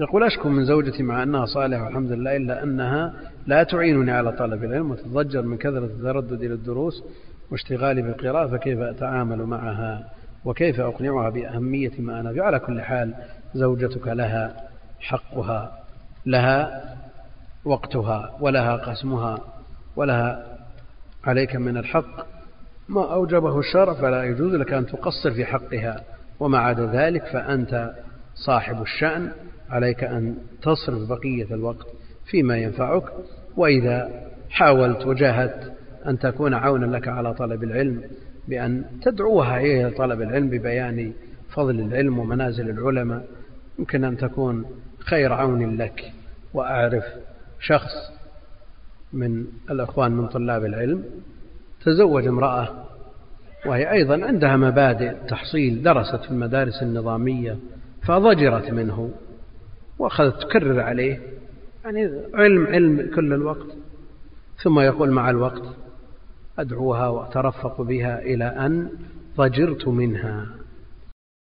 يقول أشكو من زوجتي مع أنها صالحة والحمد لله إلا أنها لا تعينني على طلب العلم وتتضجر من كثرة التردد إلى الدروس واشتغالي بالقراءة فكيف أتعامل معها؟ وكيف أقنعها بأهمية ما أنا فيه؟ على كل حال زوجتك لها حقها لها وقتها ولها قسمها ولها عليك من الحق. ما أوجبه الشرع فلا يجوز لك أن تقصر في حقها وما عدا ذلك فأنت صاحب الشأن. عليك أن تصرف بقية الوقت فيما ينفعك وإذا حاولت وجاهدت أن تكون عونا لك على طلب العلم بأن تدعوها إلى طلب العلم ببيان فضل العلم ومنازل العلماء يمكن أن تكون خير عون لك. وأعرف شخص من الأخوان من طلاب العلم تزوج امرأة وهي أيضا عندها مبادئ تحصيل درست في المدارس النظامية فضجرت منه. وأخذت تكرر عليه. يعني علم علم كل الوقت. ثم يقول مع الوقت أدعوها وأترفق بها إلى أن ضجرت منها.